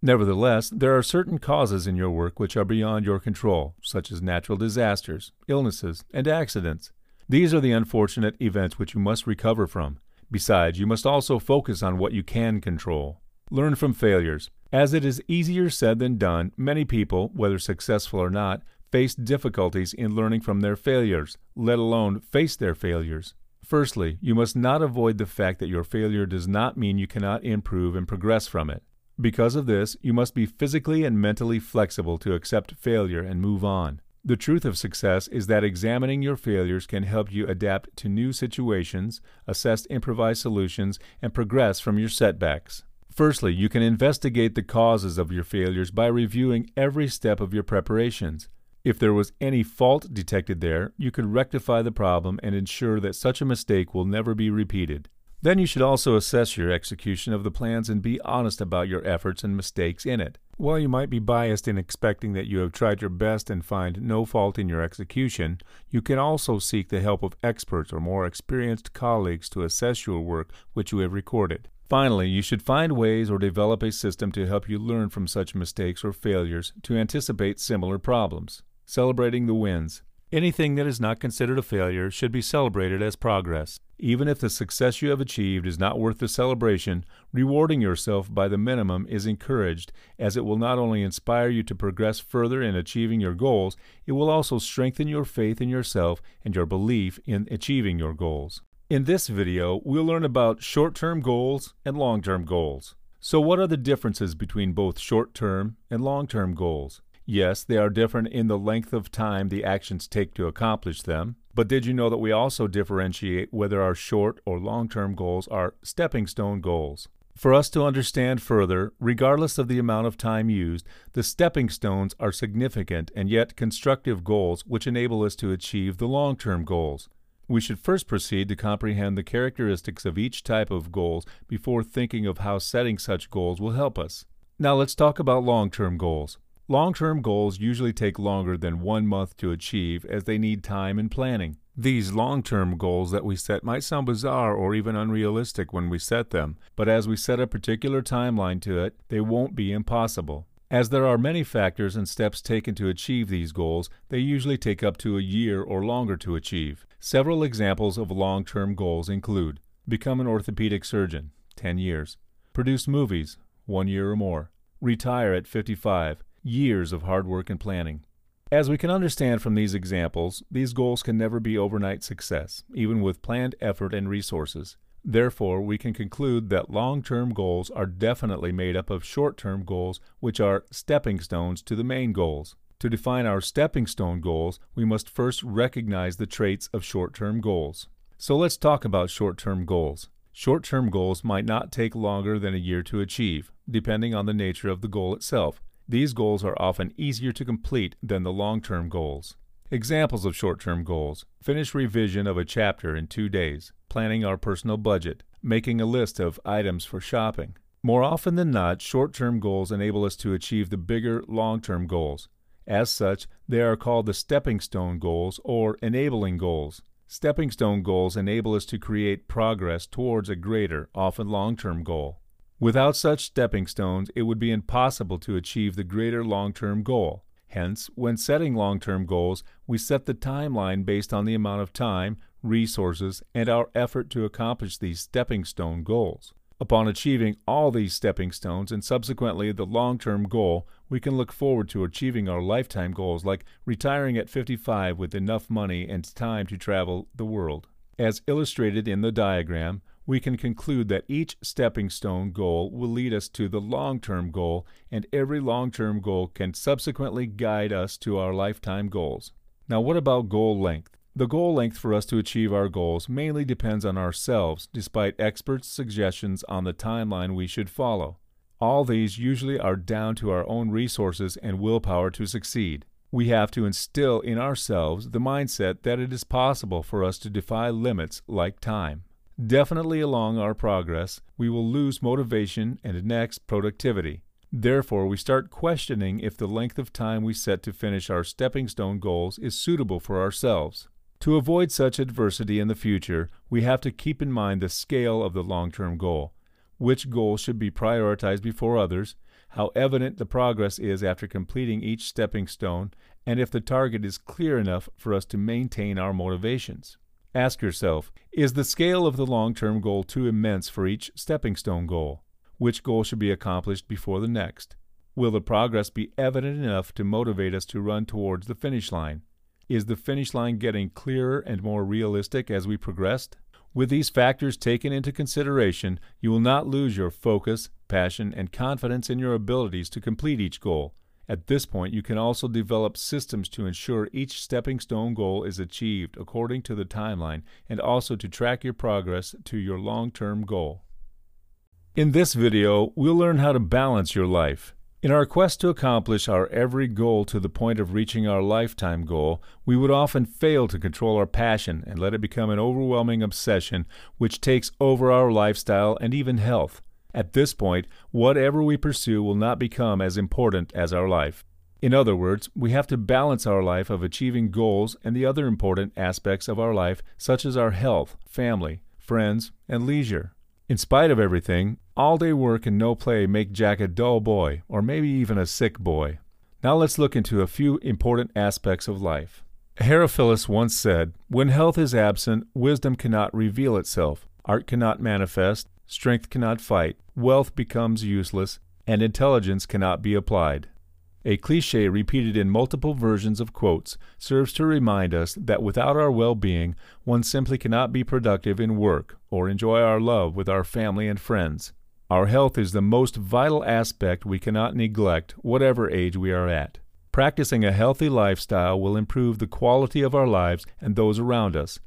Nevertheless, there are certain causes in your work which are beyond your control, such as natural disasters, illnesses, and accidents. These are the unfortunate events which you must recover from. Besides, you must also focus on what you can control. Learn from failures. As it is easier said than done, many people, whether successful or not, face difficulties in learning from their failures, let alone face their failures. Firstly, you must not avoid the fact that your failure does not mean you cannot improve and progress from it. Because of this, you must be physically and mentally flexible to accept failure and move on. The truth of success is that examining your failures can help you adapt to new situations, assess improvised solutions, and progress from your setbacks. Firstly, you can investigate the causes of your failures by reviewing every step of your preparations. If there was any fault detected there, you could rectify the problem and ensure that such a mistake will never be repeated. Then you should also assess your execution of the plans and be honest about your efforts and mistakes in it. While you might be biased in expecting that you have tried your best and find no fault in your execution, you can also seek the help of experts or more experienced colleagues to assess your work which you have recorded. Finally, you should find ways or develop a system to help you learn from such mistakes or failures to anticipate similar problems. Celebrating the wins. Anything that is not considered a failure should be celebrated as progress. Even if the success you have achieved is not worth the celebration, rewarding yourself by the minimum is encouraged, as it will not only inspire you to progress further in achieving your goals, it will also strengthen your faith in yourself and your belief in achieving your goals. In this video, we'll learn about short term goals and long term goals. So, what are the differences between both short term and long term goals? Yes, they are different in the length of time the actions take to accomplish them. But did you know that we also differentiate whether our short or long term goals are stepping stone goals? For us to understand further, regardless of the amount of time used, the stepping stones are significant and yet constructive goals which enable us to achieve the long term goals. We should first proceed to comprehend the characteristics of each type of goals before thinking of how setting such goals will help us. Now let's talk about long term goals. Long term goals usually take longer than one month to achieve as they need time and planning. These long term goals that we set might sound bizarre or even unrealistic when we set them, but as we set a particular timeline to it, they won't be impossible. As there are many factors and steps taken to achieve these goals, they usually take up to a year or longer to achieve. Several examples of long term goals include become an orthopedic surgeon, 10 years, produce movies, 1 year or more, retire at 55, years of hard work and planning. As we can understand from these examples, these goals can never be overnight success, even with planned effort and resources. Therefore, we can conclude that long term goals are definitely made up of short term goals, which are stepping stones to the main goals. To define our stepping stone goals, we must first recognize the traits of short term goals. So let's talk about short term goals. Short term goals might not take longer than a year to achieve, depending on the nature of the goal itself. These goals are often easier to complete than the long term goals. Examples of short term goals finish revision of a chapter in two days, planning our personal budget, making a list of items for shopping. More often than not, short term goals enable us to achieve the bigger long term goals. As such, they are called the stepping stone goals or enabling goals. Stepping stone goals enable us to create progress towards a greater, often long term goal. Without such stepping stones, it would be impossible to achieve the greater long term goal. Hence, when setting long term goals, we set the timeline based on the amount of time, resources, and our effort to accomplish these stepping stone goals. Upon achieving all these stepping stones and subsequently the long term goal, we can look forward to achieving our lifetime goals like retiring at 55 with enough money and time to travel the world. As illustrated in the diagram, we can conclude that each stepping stone goal will lead us to the long term goal, and every long term goal can subsequently guide us to our lifetime goals. Now, what about goal length? The goal length for us to achieve our goals mainly depends on ourselves, despite experts' suggestions on the timeline we should follow. All these usually are down to our own resources and willpower to succeed. We have to instill in ourselves the mindset that it is possible for us to defy limits like time. Definitely along our progress, we will lose motivation and next productivity. Therefore, we start questioning if the length of time we set to finish our stepping stone goals is suitable for ourselves. To avoid such adversity in the future, we have to keep in mind the scale of the long term goal, which goal should be prioritized before others, how evident the progress is after completing each stepping stone, and if the target is clear enough for us to maintain our motivations. Ask yourself Is the scale of the long term goal too immense for each stepping stone goal? Which goal should be accomplished before the next? Will the progress be evident enough to motivate us to run towards the finish line? Is the finish line getting clearer and more realistic as we progressed? With these factors taken into consideration, you will not lose your focus, passion, and confidence in your abilities to complete each goal. At this point, you can also develop systems to ensure each stepping stone goal is achieved according to the timeline and also to track your progress to your long term goal. In this video, we'll learn how to balance your life. In our quest to accomplish our every goal to the point of reaching our lifetime goal, we would often fail to control our passion and let it become an overwhelming obsession which takes over our lifestyle and even health. At this point, whatever we pursue will not become as important as our life. In other words, we have to balance our life of achieving goals and the other important aspects of our life, such as our health, family, friends, and leisure. In spite of everything, all day work and no play make Jack a dull boy, or maybe even a sick boy. Now let's look into a few important aspects of life. Herophilus once said, When health is absent, wisdom cannot reveal itself, art cannot manifest, strength cannot fight, wealth becomes useless, and intelligence cannot be applied. A cliche repeated in multiple versions of quotes serves to remind us that without our well being, one simply cannot be productive in work or enjoy our love with our family and friends. Our health is the most vital aspect we cannot neglect, whatever age we are at. Practicing a healthy lifestyle will improve the quality of our lives and those around us.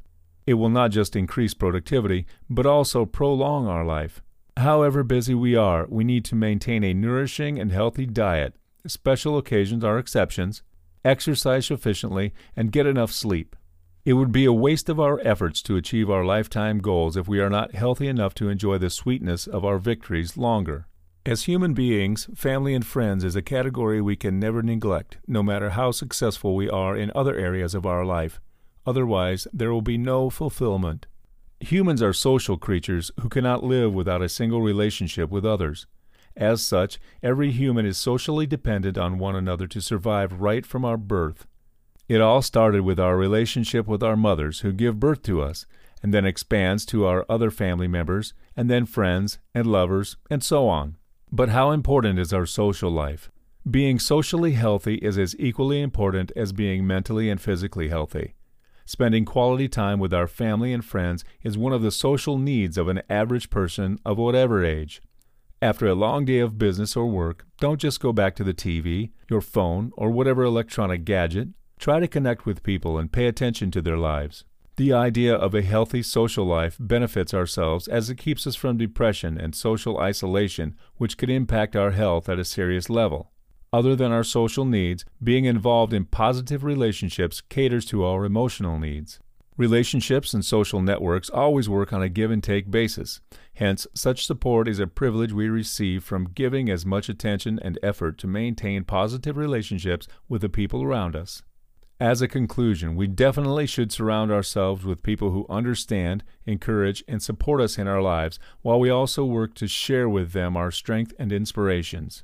It will not just increase productivity, but also prolong our life. However busy we are, we need to maintain a nourishing and healthy diet. Special occasions are exceptions. Exercise sufficiently and get enough sleep. It would be a waste of our efforts to achieve our lifetime goals if we are not healthy enough to enjoy the sweetness of our victories longer. As human beings, family and friends is a category we can never neglect, no matter how successful we are in other areas of our life. Otherwise, there will be no fulfillment. Humans are social creatures who cannot live without a single relationship with others. As such, every human is socially dependent on one another to survive right from our birth. It all started with our relationship with our mothers who give birth to us, and then expands to our other family members, and then friends and lovers, and so on. But how important is our social life? Being socially healthy is as equally important as being mentally and physically healthy. Spending quality time with our family and friends is one of the social needs of an average person of whatever age. After a long day of business or work, don't just go back to the TV, your phone, or whatever electronic gadget. Try to connect with people and pay attention to their lives. The idea of a healthy social life benefits ourselves as it keeps us from depression and social isolation, which could impact our health at a serious level. Other than our social needs, being involved in positive relationships caters to our emotional needs. Relationships and social networks always work on a give and take basis. Hence, such support is a privilege we receive from giving as much attention and effort to maintain positive relationships with the people around us. As a conclusion, we definitely should surround ourselves with people who understand, encourage, and support us in our lives, while we also work to share with them our strength and inspirations.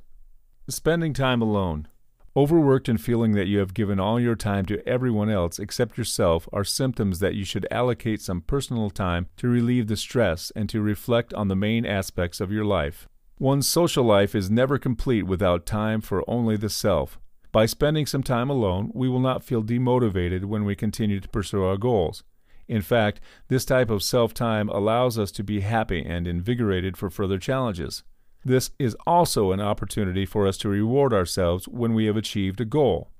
Spending time alone. Overworked and feeling that you have given all your time to everyone else except yourself are symptoms that you should allocate some personal time to relieve the stress and to reflect on the main aspects of your life. One's social life is never complete without time for only the self. By spending some time alone, we will not feel demotivated when we continue to pursue our goals. In fact, this type of self time allows us to be happy and invigorated for further challenges. This is also an opportunity for us to reward ourselves when we have achieved a goal.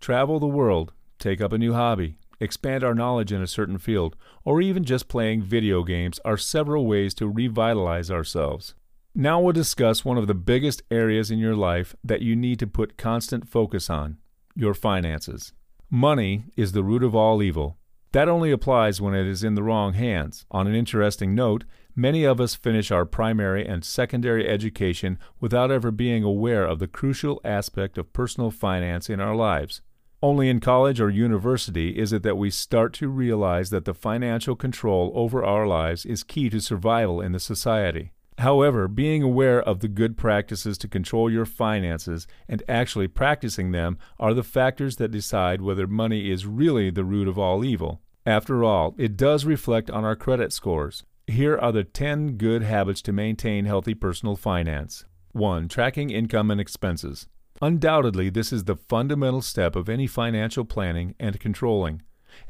Travel the world, take up a new hobby, expand our knowledge in a certain field, or even just playing video games are several ways to revitalize ourselves. Now we'll discuss one of the biggest areas in your life that you need to put constant focus on your finances. Money is the root of all evil. That only applies when it is in the wrong hands. On an interesting note, Many of us finish our primary and secondary education without ever being aware of the crucial aspect of personal finance in our lives. Only in college or university is it that we start to realize that the financial control over our lives is key to survival in the society. However, being aware of the good practices to control your finances and actually practicing them are the factors that decide whether money is really the root of all evil. After all, it does reflect on our credit scores. Here are the 10 good habits to maintain healthy personal finance. 1. Tracking income and expenses. Undoubtedly, this is the fundamental step of any financial planning and controlling.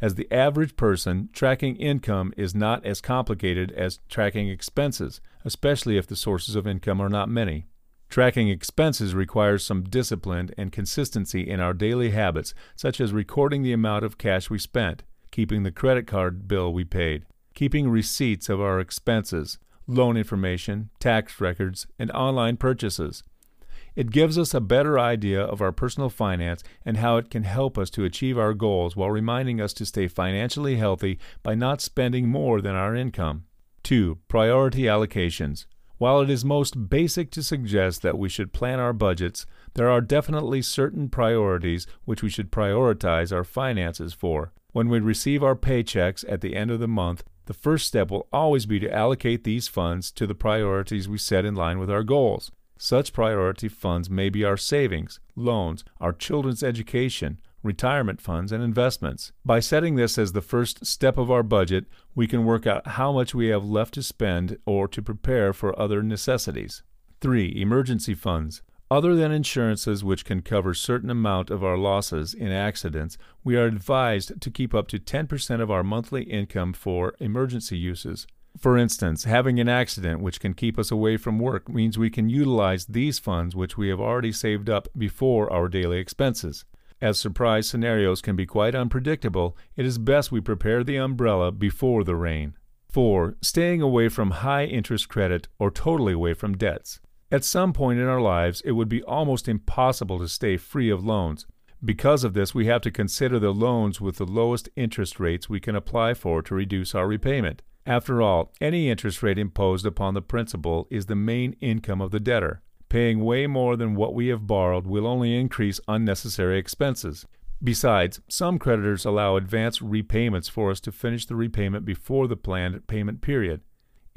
As the average person, tracking income is not as complicated as tracking expenses, especially if the sources of income are not many. Tracking expenses requires some discipline and consistency in our daily habits, such as recording the amount of cash we spent, keeping the credit card bill we paid, keeping receipts of our expenses, loan information, tax records, and online purchases. It gives us a better idea of our personal finance and how it can help us to achieve our goals while reminding us to stay financially healthy by not spending more than our income. 2. Priority allocations. While it is most basic to suggest that we should plan our budgets, there are definitely certain priorities which we should prioritize our finances for. When we receive our paychecks at the end of the month, the first step will always be to allocate these funds to the priorities we set in line with our goals. Such priority funds may be our savings, loans, our children's education, retirement funds, and investments. By setting this as the first step of our budget, we can work out how much we have left to spend or to prepare for other necessities. 3. Emergency funds. Other than insurances which can cover certain amount of our losses in accidents, we are advised to keep up to 10% of our monthly income for emergency uses. For instance, having an accident which can keep us away from work means we can utilize these funds which we have already saved up before our daily expenses. As surprise scenarios can be quite unpredictable, it is best we prepare the umbrella before the rain. 4. Staying away from high interest credit or totally away from debts. At some point in our lives, it would be almost impossible to stay free of loans. Because of this, we have to consider the loans with the lowest interest rates we can apply for to reduce our repayment. After all, any interest rate imposed upon the principal is the main income of the debtor. Paying way more than what we have borrowed will only increase unnecessary expenses. Besides, some creditors allow advance repayments for us to finish the repayment before the planned payment period.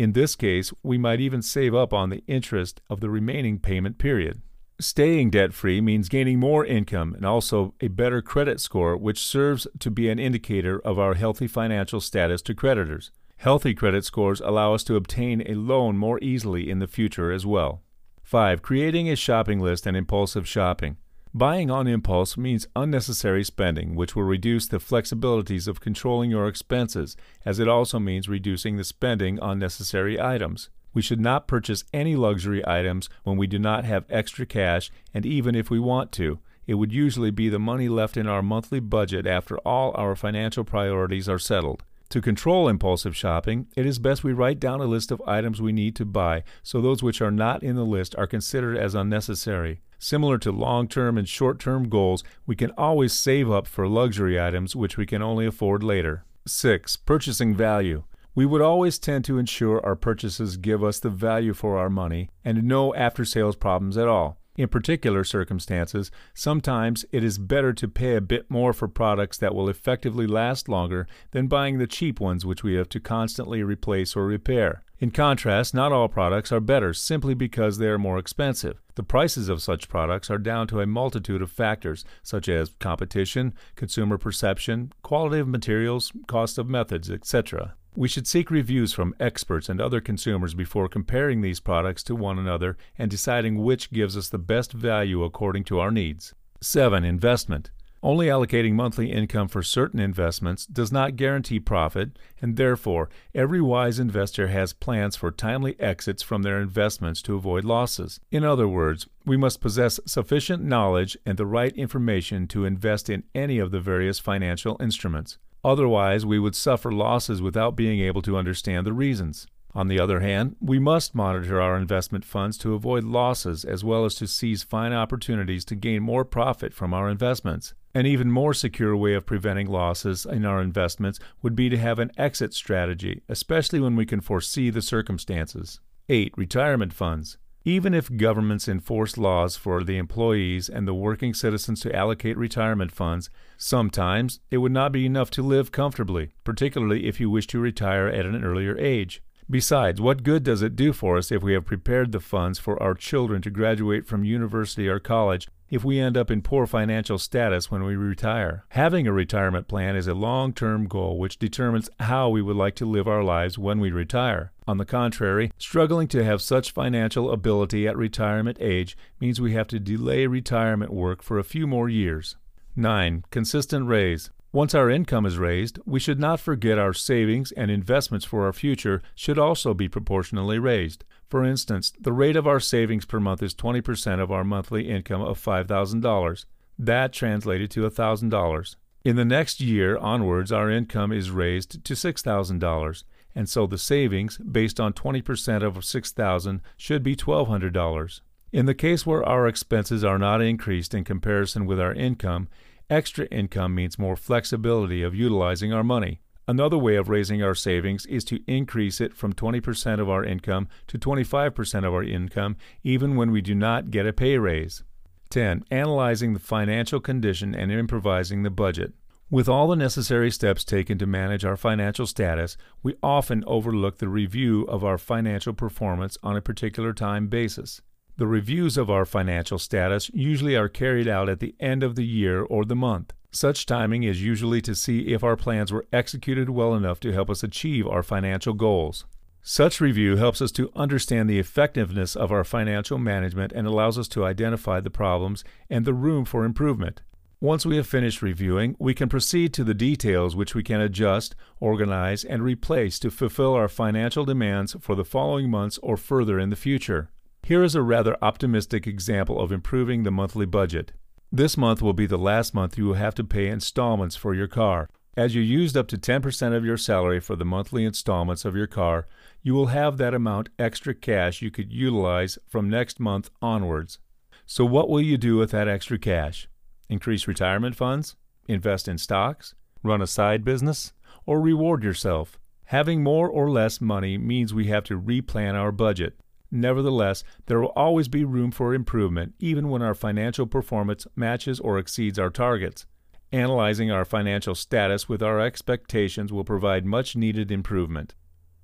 In this case, we might even save up on the interest of the remaining payment period. Staying debt free means gaining more income and also a better credit score, which serves to be an indicator of our healthy financial status to creditors. Healthy credit scores allow us to obtain a loan more easily in the future as well. 5. Creating a shopping list and impulsive shopping. Buying on impulse means unnecessary spending, which will reduce the flexibilities of controlling your expenses, as it also means reducing the spending on necessary items. We should not purchase any luxury items when we do not have extra cash, and even if we want to, it would usually be the money left in our monthly budget after all our financial priorities are settled. To control impulsive shopping, it is best we write down a list of items we need to buy so those which are not in the list are considered as unnecessary. Similar to long term and short term goals, we can always save up for luxury items which we can only afford later. 6. Purchasing value. We would always tend to ensure our purchases give us the value for our money and no after sales problems at all. In particular circumstances, sometimes it is better to pay a bit more for products that will effectively last longer than buying the cheap ones which we have to constantly replace or repair. In contrast, not all products are better simply because they are more expensive. The prices of such products are down to a multitude of factors, such as competition, consumer perception, quality of materials, cost of methods, etc. We should seek reviews from experts and other consumers before comparing these products to one another and deciding which gives us the best value according to our needs. 7. Investment. Only allocating monthly income for certain investments does not guarantee profit, and therefore, every wise investor has plans for timely exits from their investments to avoid losses. In other words, we must possess sufficient knowledge and the right information to invest in any of the various financial instruments. Otherwise, we would suffer losses without being able to understand the reasons. On the other hand, we must monitor our investment funds to avoid losses as well as to seize fine opportunities to gain more profit from our investments. An even more secure way of preventing losses in our investments would be to have an exit strategy, especially when we can foresee the circumstances. 8. Retirement funds. Even if governments enforce laws for the employees and the working citizens to allocate retirement funds, sometimes it would not be enough to live comfortably, particularly if you wish to retire at an earlier age. Besides, what good does it do for us if we have prepared the funds for our children to graduate from university or college if we end up in poor financial status when we retire? Having a retirement plan is a long term goal which determines how we would like to live our lives when we retire. On the contrary, struggling to have such financial ability at retirement age means we have to delay retirement work for a few more years. 9. Consistent raise. Once our income is raised, we should not forget our savings and investments for our future should also be proportionally raised. For instance, the rate of our savings per month is 20% of our monthly income of $5,000. That translated to $1,000. In the next year onwards, our income is raised to $6,000, and so the savings, based on 20% of 6,000, should be $1,200. In the case where our expenses are not increased in comparison with our income, Extra income means more flexibility of utilizing our money. Another way of raising our savings is to increase it from 20% of our income to 25% of our income, even when we do not get a pay raise. 10. Analyzing the financial condition and improvising the budget. With all the necessary steps taken to manage our financial status, we often overlook the review of our financial performance on a particular time basis. The reviews of our financial status usually are carried out at the end of the year or the month. Such timing is usually to see if our plans were executed well enough to help us achieve our financial goals. Such review helps us to understand the effectiveness of our financial management and allows us to identify the problems and the room for improvement. Once we have finished reviewing, we can proceed to the details which we can adjust, organize, and replace to fulfill our financial demands for the following months or further in the future. Here is a rather optimistic example of improving the monthly budget. This month will be the last month you will have to pay installments for your car. As you used up to 10% of your salary for the monthly installments of your car, you will have that amount extra cash you could utilize from next month onwards. So, what will you do with that extra cash? Increase retirement funds? Invest in stocks? Run a side business? Or reward yourself? Having more or less money means we have to replan our budget. Nevertheless, there will always be room for improvement, even when our financial performance matches or exceeds our targets. Analyzing our financial status with our expectations will provide much needed improvement.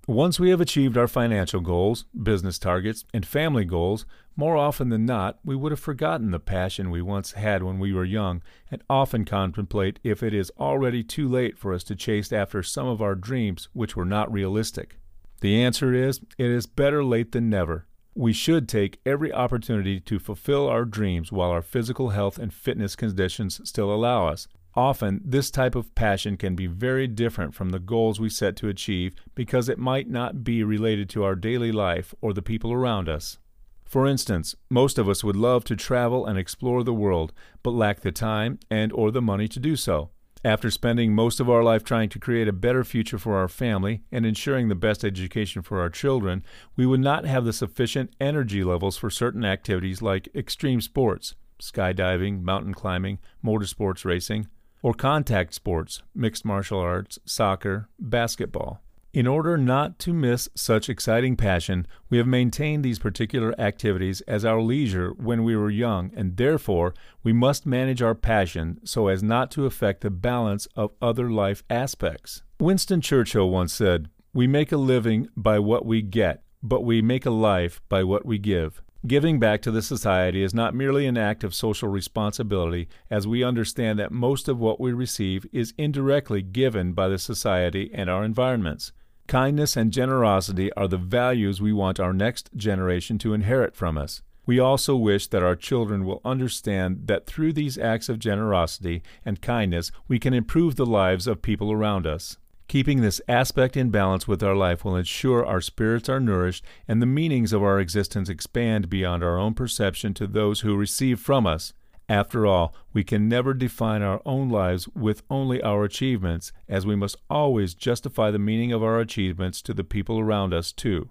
Once we have achieved our financial goals, business targets, and family goals, more often than not, we would have forgotten the passion we once had when we were young and often contemplate if it is already too late for us to chase after some of our dreams which were not realistic. The answer is it is better late than never. We should take every opportunity to fulfill our dreams while our physical health and fitness conditions still allow us. Often, this type of passion can be very different from the goals we set to achieve because it might not be related to our daily life or the people around us. For instance, most of us would love to travel and explore the world, but lack the time and or the money to do so. After spending most of our life trying to create a better future for our family and ensuring the best education for our children, we would not have the sufficient energy levels for certain activities like extreme sports, skydiving, mountain climbing, motorsports racing, or contact sports, mixed martial arts, soccer, basketball. In order not to miss such exciting passion, we have maintained these particular activities as our leisure when we were young, and therefore we must manage our passion so as not to affect the balance of other life aspects. Winston Churchill once said, We make a living by what we get, but we make a life by what we give. Giving back to the society is not merely an act of social responsibility, as we understand that most of what we receive is indirectly given by the society and our environments. Kindness and generosity are the values we want our next generation to inherit from us. We also wish that our children will understand that through these acts of generosity and kindness, we can improve the lives of people around us. Keeping this aspect in balance with our life will ensure our spirits are nourished and the meanings of our existence expand beyond our own perception to those who receive from us. After all, we can never define our own lives with only our achievements, as we must always justify the meaning of our achievements to the people around us, too.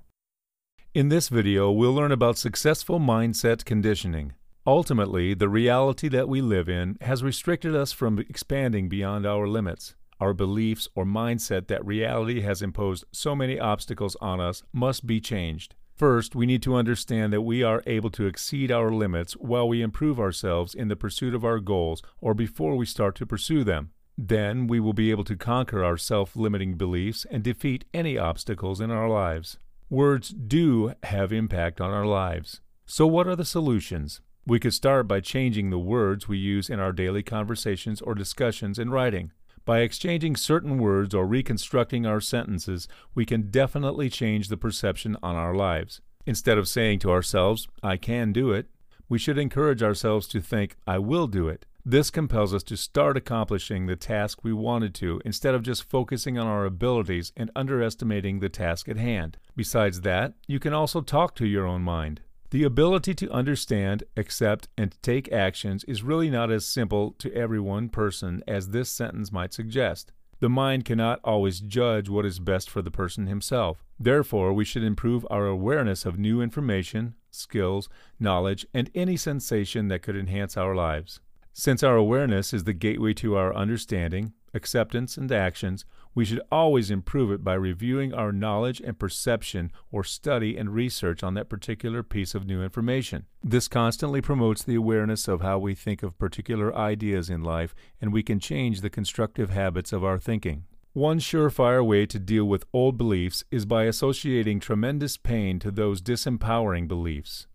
In this video, we'll learn about successful mindset conditioning. Ultimately, the reality that we live in has restricted us from expanding beyond our limits. Our beliefs or mindset that reality has imposed so many obstacles on us must be changed. First, we need to understand that we are able to exceed our limits while we improve ourselves in the pursuit of our goals or before we start to pursue them. Then we will be able to conquer our self limiting beliefs and defeat any obstacles in our lives. Words do have impact on our lives. So, what are the solutions? We could start by changing the words we use in our daily conversations or discussions in writing. By exchanging certain words or reconstructing our sentences, we can definitely change the perception on our lives. Instead of saying to ourselves, I can do it, we should encourage ourselves to think, I will do it. This compels us to start accomplishing the task we wanted to instead of just focusing on our abilities and underestimating the task at hand. Besides that, you can also talk to your own mind. The ability to understand, accept, and take actions is really not as simple to every one person as this sentence might suggest. The mind cannot always judge what is best for the person himself. Therefore, we should improve our awareness of new information, skills, knowledge, and any sensation that could enhance our lives. Since our awareness is the gateway to our understanding, acceptance, and actions, we should always improve it by reviewing our knowledge and perception or study and research on that particular piece of new information. This constantly promotes the awareness of how we think of particular ideas in life, and we can change the constructive habits of our thinking. One surefire way to deal with old beliefs is by associating tremendous pain to those disempowering beliefs.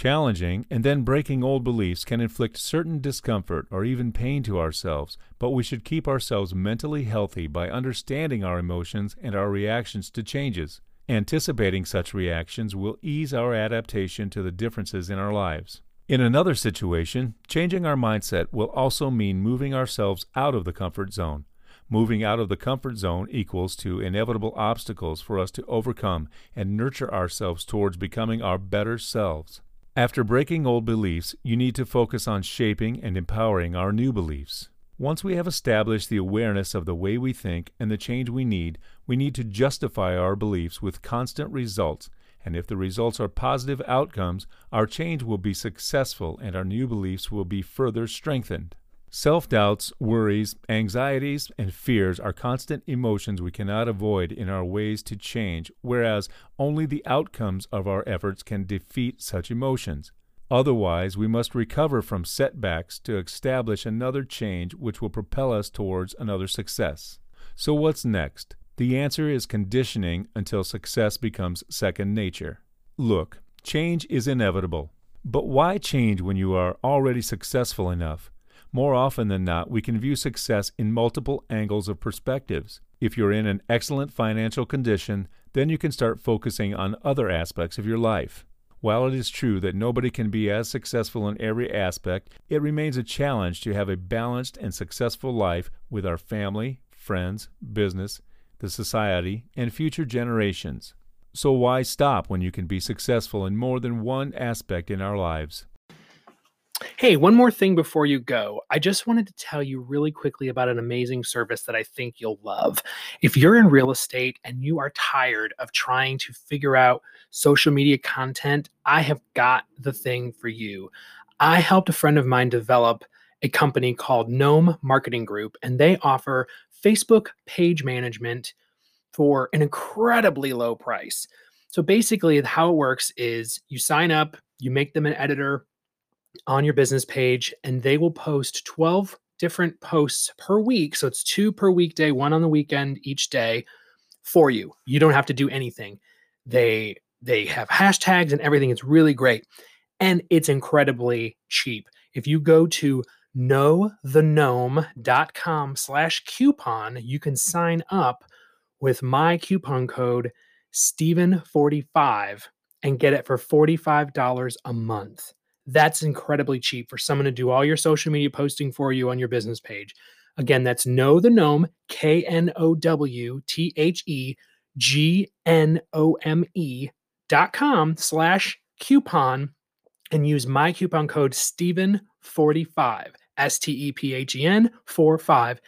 Challenging and then breaking old beliefs can inflict certain discomfort or even pain to ourselves, but we should keep ourselves mentally healthy by understanding our emotions and our reactions to changes. Anticipating such reactions will ease our adaptation to the differences in our lives. In another situation, changing our mindset will also mean moving ourselves out of the comfort zone. Moving out of the comfort zone equals to inevitable obstacles for us to overcome and nurture ourselves towards becoming our better selves. After breaking old beliefs, you need to focus on shaping and empowering our new beliefs. Once we have established the awareness of the way we think and the change we need, we need to justify our beliefs with constant results. And if the results are positive outcomes, our change will be successful and our new beliefs will be further strengthened. Self doubts, worries, anxieties, and fears are constant emotions we cannot avoid in our ways to change, whereas only the outcomes of our efforts can defeat such emotions. Otherwise, we must recover from setbacks to establish another change which will propel us towards another success. So, what's next? The answer is conditioning until success becomes second nature. Look, change is inevitable. But why change when you are already successful enough? More often than not, we can view success in multiple angles of perspectives. If you're in an excellent financial condition, then you can start focusing on other aspects of your life. While it is true that nobody can be as successful in every aspect, it remains a challenge to have a balanced and successful life with our family, friends, business, the society, and future generations. So why stop when you can be successful in more than one aspect in our lives? Hey, one more thing before you go. I just wanted to tell you really quickly about an amazing service that I think you'll love. If you're in real estate and you are tired of trying to figure out social media content, I have got the thing for you. I helped a friend of mine develop a company called Gnome Marketing Group, and they offer Facebook page management for an incredibly low price. So basically, how it works is you sign up, you make them an editor on your business page, and they will post 12 different posts per week. So it's two per weekday, one on the weekend each day for you. You don't have to do anything. They they have hashtags and everything. It's really great. And it's incredibly cheap. If you go to knowthegnome.com slash coupon, you can sign up with my coupon code Stephen45 and get it for $45 a month. That's incredibly cheap for someone to do all your social media posting for you on your business page. Again, that's Know the Gnome, K N O W T H E G N O M E dot com slash coupon and use my coupon code Stephen45, S T E P H E N 4 5.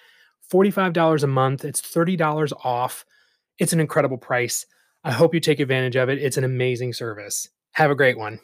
$45 a month. It's $30 off. It's an incredible price. I hope you take advantage of it. It's an amazing service. Have a great one.